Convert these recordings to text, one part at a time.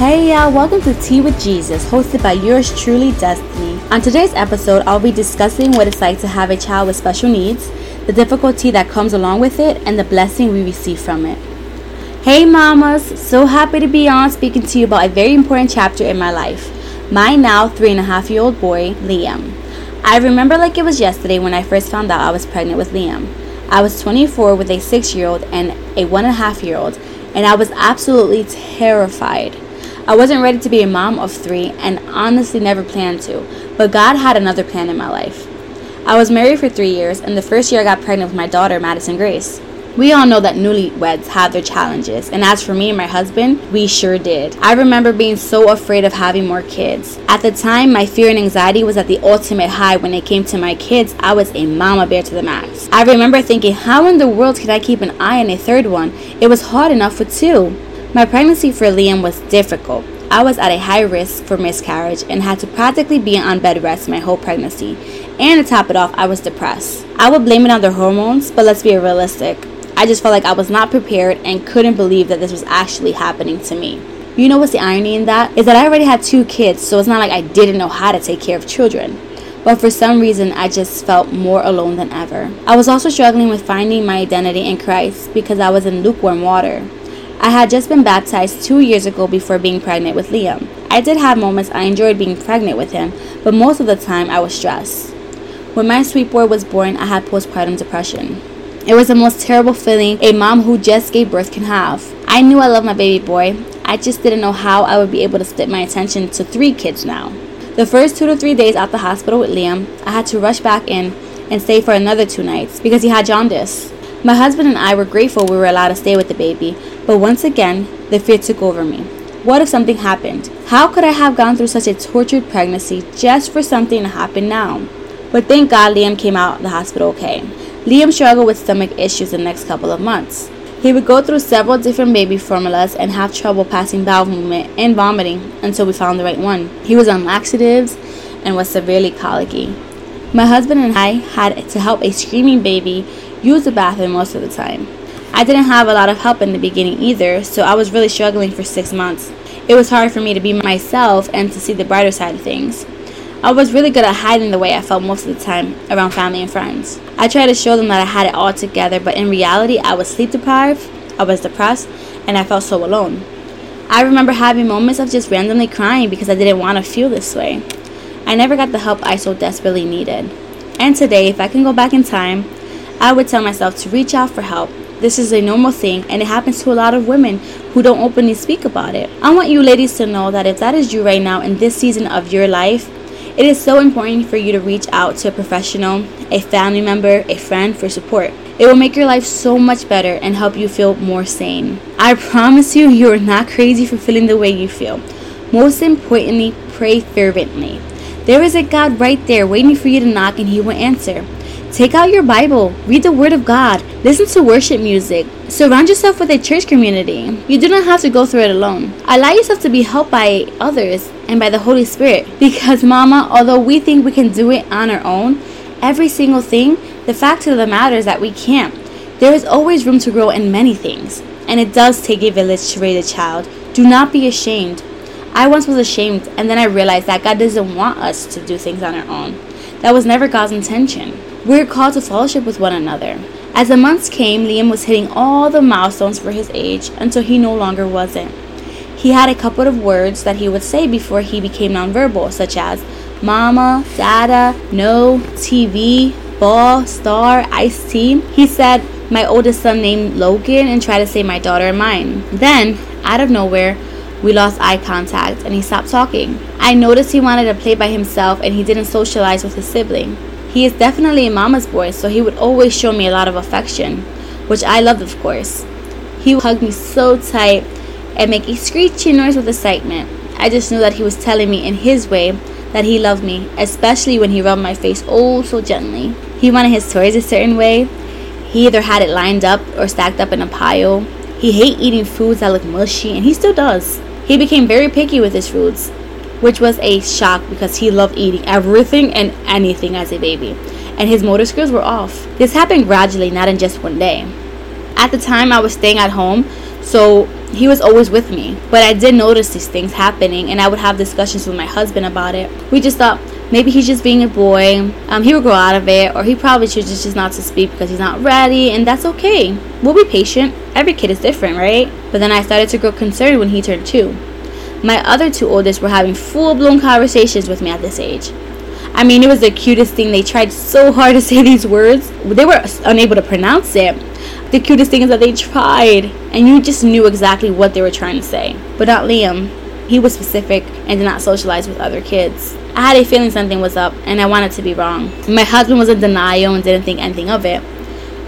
Hey y'all, welcome to Tea with Jesus, hosted by yours truly, Destiny. On today's episode, I'll be discussing what it's like to have a child with special needs, the difficulty that comes along with it, and the blessing we receive from it. Hey mamas, so happy to be on speaking to you about a very important chapter in my life. My now three and a half year old boy, Liam. I remember like it was yesterday when I first found out I was pregnant with Liam. I was 24 with a six year old and a one and a half year old, and I was absolutely terrified. I wasn't ready to be a mom of three and honestly never planned to, but God had another plan in my life. I was married for three years, and the first year I got pregnant with my daughter, Madison Grace. We all know that newlyweds have their challenges, and as for me and my husband, we sure did. I remember being so afraid of having more kids. At the time, my fear and anxiety was at the ultimate high when it came to my kids. I was a mama bear to the max. I remember thinking, how in the world can I keep an eye on a third one? It was hard enough with two. My pregnancy for Liam was difficult. I was at a high risk for miscarriage and had to practically be on bed rest my whole pregnancy. And to top it off, I was depressed. I would blame it on the hormones, but let's be realistic. I just felt like I was not prepared and couldn't believe that this was actually happening to me. You know what's the irony in that? Is that I already had two kids, so it's not like I didn't know how to take care of children. But for some reason, I just felt more alone than ever. I was also struggling with finding my identity in Christ because I was in lukewarm water. I had just been baptized two years ago before being pregnant with Liam. I did have moments I enjoyed being pregnant with him, but most of the time I was stressed. When my sweet boy was born, I had postpartum depression. It was the most terrible feeling a mom who just gave birth can have. I knew I loved my baby boy. I just didn't know how I would be able to split my attention to three kids now. The first two to three days at the hospital with Liam, I had to rush back in and stay for another two nights because he had jaundice. My husband and I were grateful we were allowed to stay with the baby, but once again, the fear took over me. What if something happened? How could I have gone through such a tortured pregnancy just for something to happen now? But thank God Liam came out of the hospital okay. Liam struggled with stomach issues the next couple of months. He would go through several different baby formulas and have trouble passing bowel movement and vomiting until we found the right one. He was on laxatives and was severely colicky. My husband and I had to help a screaming baby use the bathroom most of the time. I didn't have a lot of help in the beginning either, so I was really struggling for six months. It was hard for me to be myself and to see the brighter side of things. I was really good at hiding the way I felt most of the time around family and friends. I tried to show them that I had it all together, but in reality, I was sleep deprived, I was depressed, and I felt so alone. I remember having moments of just randomly crying because I didn't want to feel this way. I never got the help I so desperately needed. And today, if I can go back in time, I would tell myself to reach out for help. This is a normal thing and it happens to a lot of women who don't openly speak about it. I want you ladies to know that if that is you right now in this season of your life, it is so important for you to reach out to a professional, a family member, a friend for support. It will make your life so much better and help you feel more sane. I promise you, you are not crazy for feeling the way you feel. Most importantly, pray fervently. There is a God right there waiting for you to knock and He will answer. Take out your Bible, read the Word of God, listen to worship music, surround yourself with a church community. You do not have to go through it alone. Allow yourself to be helped by others and by the Holy Spirit. Because, Mama, although we think we can do it on our own, every single thing, the fact of the matter is that we can't. There is always room to grow in many things, and it does take a village to raise a child. Do not be ashamed. I once was ashamed, and then I realized that God doesn't want us to do things on our own. That was never God's intention. We're called to fellowship with one another. As the months came, Liam was hitting all the milestones for his age until he no longer wasn't. He had a couple of words that he would say before he became nonverbal, such as mama, dada, no, TV, ball, star, iced tea. He said, my oldest son named Logan and tried to say my daughter and mine. Then, out of nowhere, we lost eye contact and he stopped talking. I noticed he wanted to play by himself and he didn't socialize with his sibling. He is definitely a mama's boy, so he would always show me a lot of affection, which I loved, of course. He would hug me so tight and make a screechy noise with excitement. I just knew that he was telling me in his way that he loved me, especially when he rubbed my face oh so gently. He wanted his toys a certain way. He either had it lined up or stacked up in a pile. He hated eating foods that look mushy, and he still does. He became very picky with his foods which was a shock because he loved eating everything and anything as a baby, and his motor skills were off. This happened gradually, not in just one day. At the time, I was staying at home, so he was always with me. But I did notice these things happening, and I would have discussions with my husband about it. We just thought maybe he's just being a boy. Um, he will grow out of it, or he probably chooses just not to speak because he's not ready, and that's okay. We'll be patient. Every kid is different, right? But then I started to grow concerned when he turned two. My other two oldest were having full blown conversations with me at this age. I mean, it was the cutest thing. They tried so hard to say these words, they were unable to pronounce it. The cutest thing is that they tried, and you just knew exactly what they were trying to say. But not Liam. He was specific and did not socialize with other kids. I had a feeling something was up, and I wanted to be wrong. My husband was in denial and didn't think anything of it.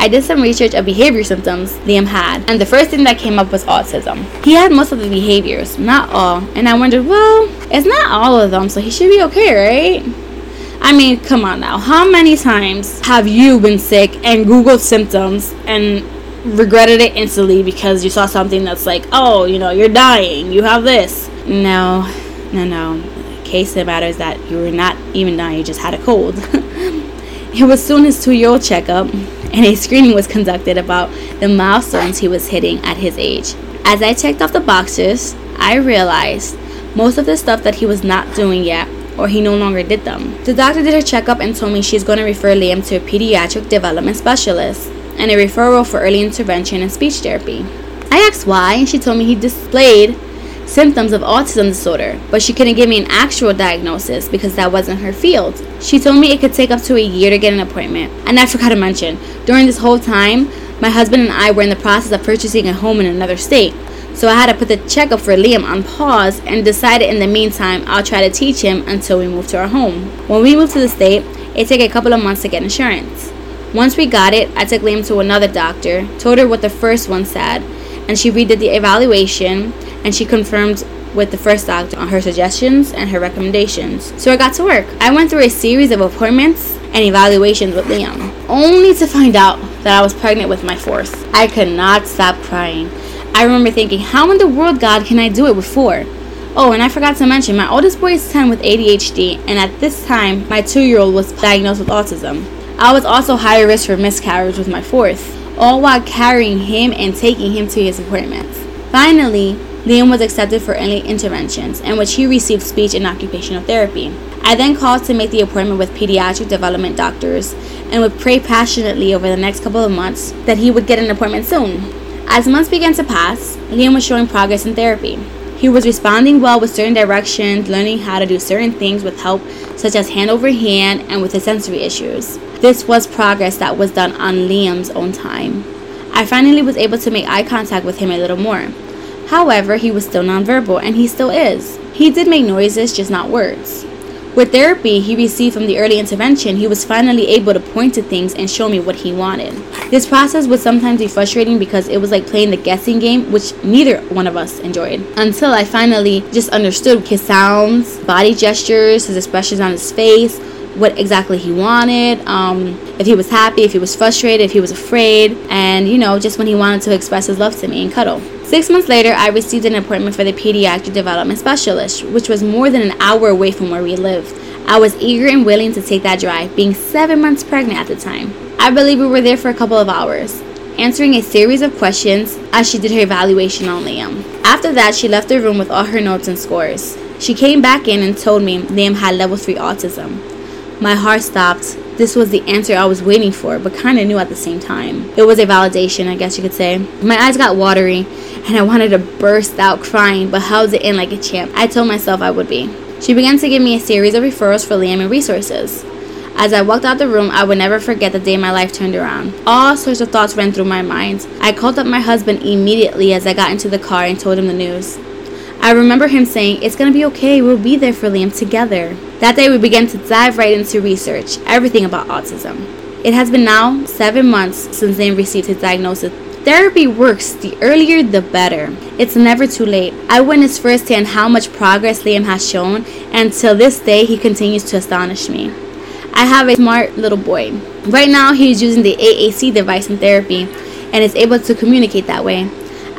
I did some research of behavior symptoms Liam had, and the first thing that came up was autism. He had most of the behaviors, not all, and I wondered, well, it's not all of them, so he should be okay, right? I mean, come on now. How many times have you been sick and Googled symptoms and regretted it instantly because you saw something that's like, oh, you know, you're dying, you have this? No, no, no. case of the matter is that you were not even dying, you just had a cold. it was soon his two year old checkup, and a screening was conducted about the milestones he was hitting at his age. As I checked off the boxes, I realized most of the stuff that he was not doing yet or he no longer did them. The doctor did her checkup and told me she's going to refer Liam to a pediatric development specialist and a referral for early intervention and speech therapy. I asked why, and she told me he displayed symptoms of autism disorder, but she couldn't give me an actual diagnosis because that wasn't her field. She told me it could take up to a year to get an appointment. And I forgot to mention, during this whole time, my husband and I were in the process of purchasing a home in another state. So I had to put the checkup for Liam on pause and decided in the meantime I'll try to teach him until we move to our home. When we moved to the state, it took a couple of months to get insurance. Once we got it, I took Liam to another doctor, told her what the first one said, and she redid the evaluation and she confirmed with the first doctor on her suggestions and her recommendations. So I got to work. I went through a series of appointments and evaluations with Liam, only to find out that I was pregnant with my fourth. I could not stop crying. I remember thinking, how in the world, God, can I do it with four? Oh, and I forgot to mention, my oldest boy is 10 with ADHD, and at this time, my two year old was diagnosed with autism. I was also higher risk for miscarriage with my fourth, all while carrying him and taking him to his appointments. Finally, Liam was accepted for early interventions, in which he received speech and occupational therapy. I then called to make the appointment with pediatric development doctors and would pray passionately over the next couple of months that he would get an appointment soon. As months began to pass, Liam was showing progress in therapy. He was responding well with certain directions, learning how to do certain things with help, such as hand over hand and with his sensory issues. This was progress that was done on Liam's own time. I finally was able to make eye contact with him a little more. However, he was still nonverbal, and he still is. He did make noises, just not words. With therapy he received from the early intervention, he was finally able to point to things and show me what he wanted. This process would sometimes be frustrating because it was like playing the guessing game, which neither one of us enjoyed. Until I finally just understood his sounds, body gestures, his expressions on his face, what exactly he wanted, um, if he was happy, if he was frustrated, if he was afraid, and you know, just when he wanted to express his love to me and cuddle. Six months later, I received an appointment for the pediatric development specialist, which was more than an hour away from where we lived. I was eager and willing to take that drive, being seven months pregnant at the time. I believe we were there for a couple of hours, answering a series of questions as she did her evaluation on Liam. After that, she left the room with all her notes and scores. She came back in and told me Liam had level 3 autism. My heart stopped. This was the answer I was waiting for, but kind of knew at the same time. It was a validation, I guess you could say. My eyes got watery, and I wanted to burst out crying, but held it in like a champ. I told myself I would be. She began to give me a series of referrals for Liam and resources. As I walked out the room, I would never forget the day my life turned around. All sorts of thoughts ran through my mind. I called up my husband immediately as I got into the car and told him the news. I remember him saying, It's gonna be okay, we'll be there for Liam together. That day, we began to dive right into research, everything about autism. It has been now seven months since Liam received his diagnosis. Therapy works, the earlier the better. It's never too late. I witnessed firsthand how much progress Liam has shown, and till this day, he continues to astonish me. I have a smart little boy. Right now, he is using the AAC device in therapy and is able to communicate that way.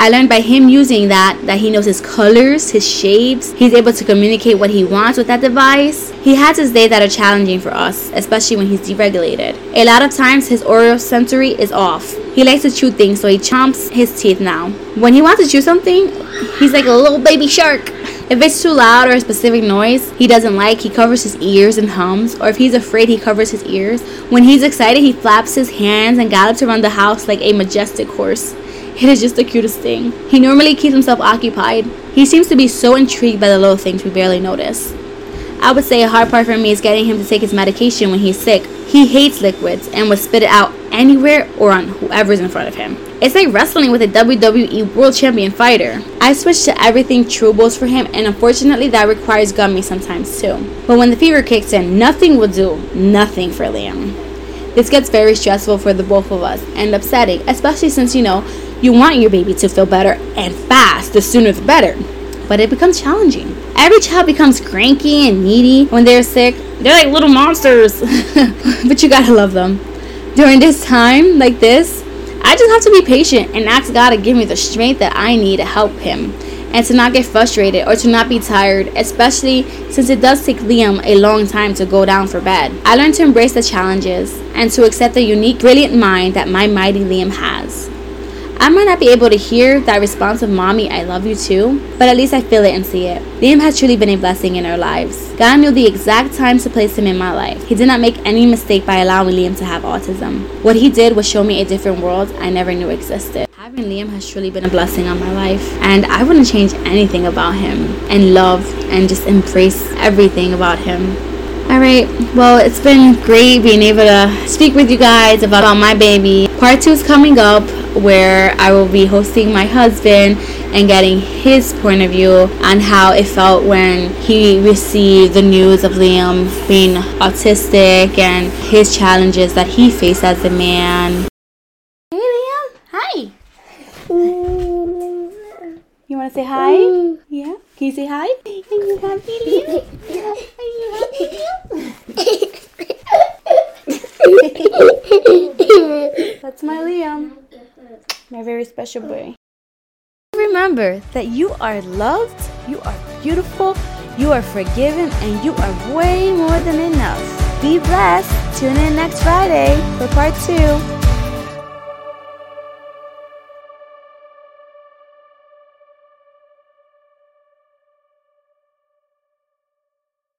I learned by him using that that he knows his colors, his shapes. He's able to communicate what he wants with that device. He has his days that are challenging for us, especially when he's deregulated. A lot of times his oral sensory is off. He likes to chew things, so he chomps his teeth now. When he wants to chew something, he's like a little baby shark. If it's too loud or a specific noise he doesn't like, he covers his ears and hums, or if he's afraid, he covers his ears. When he's excited, he flaps his hands and gallops around the house like a majestic horse. It is just the cutest thing. He normally keeps himself occupied. He seems to be so intrigued by the little things we barely notice. I would say a hard part for me is getting him to take his medication when he's sick. He hates liquids and would spit it out anywhere or on whoever's in front of him. It's like wrestling with a WWE World Champion fighter. I switched to everything chewables for him, and unfortunately, that requires gummy sometimes too. But when the fever kicks in, nothing will do. Nothing for Liam. This gets very stressful for the both of us and upsetting, especially since you know you want your baby to feel better and fast, the sooner the better. But it becomes challenging. Every child becomes cranky and needy when they're sick. They're like little monsters, but you gotta love them. During this time, like this, I just have to be patient and ask God to give me the strength that I need to help him and to not get frustrated or to not be tired, especially since it does take Liam a long time to go down for bed. I learned to embrace the challenges and to accept the unique, brilliant mind that my mighty Liam has. I might not be able to hear that response of mommy, I love you too, but at least I feel it and see it. Liam has truly been a blessing in our lives. God knew the exact time to place him in my life. He did not make any mistake by allowing Liam to have autism. What he did was show me a different world I never knew existed. Having Liam has truly been a blessing on my life, and I wouldn't change anything about him and love and just embrace everything about him. Alright, well, it's been great being able to speak with you guys about my baby. Part two is coming up where I will be hosting my husband and getting his point of view on how it felt when he received the news of Liam being autistic and his challenges that he faced as a man. Hey Liam, hi. You want to say hi? Yeah. Can you say hi? Are you happy, Liam? Are you happy, Liam? That's my Liam my very special boy. Remember that you are loved, you are beautiful, you are forgiven, and you are way more than enough. Be blessed. Tune in next Friday for part two.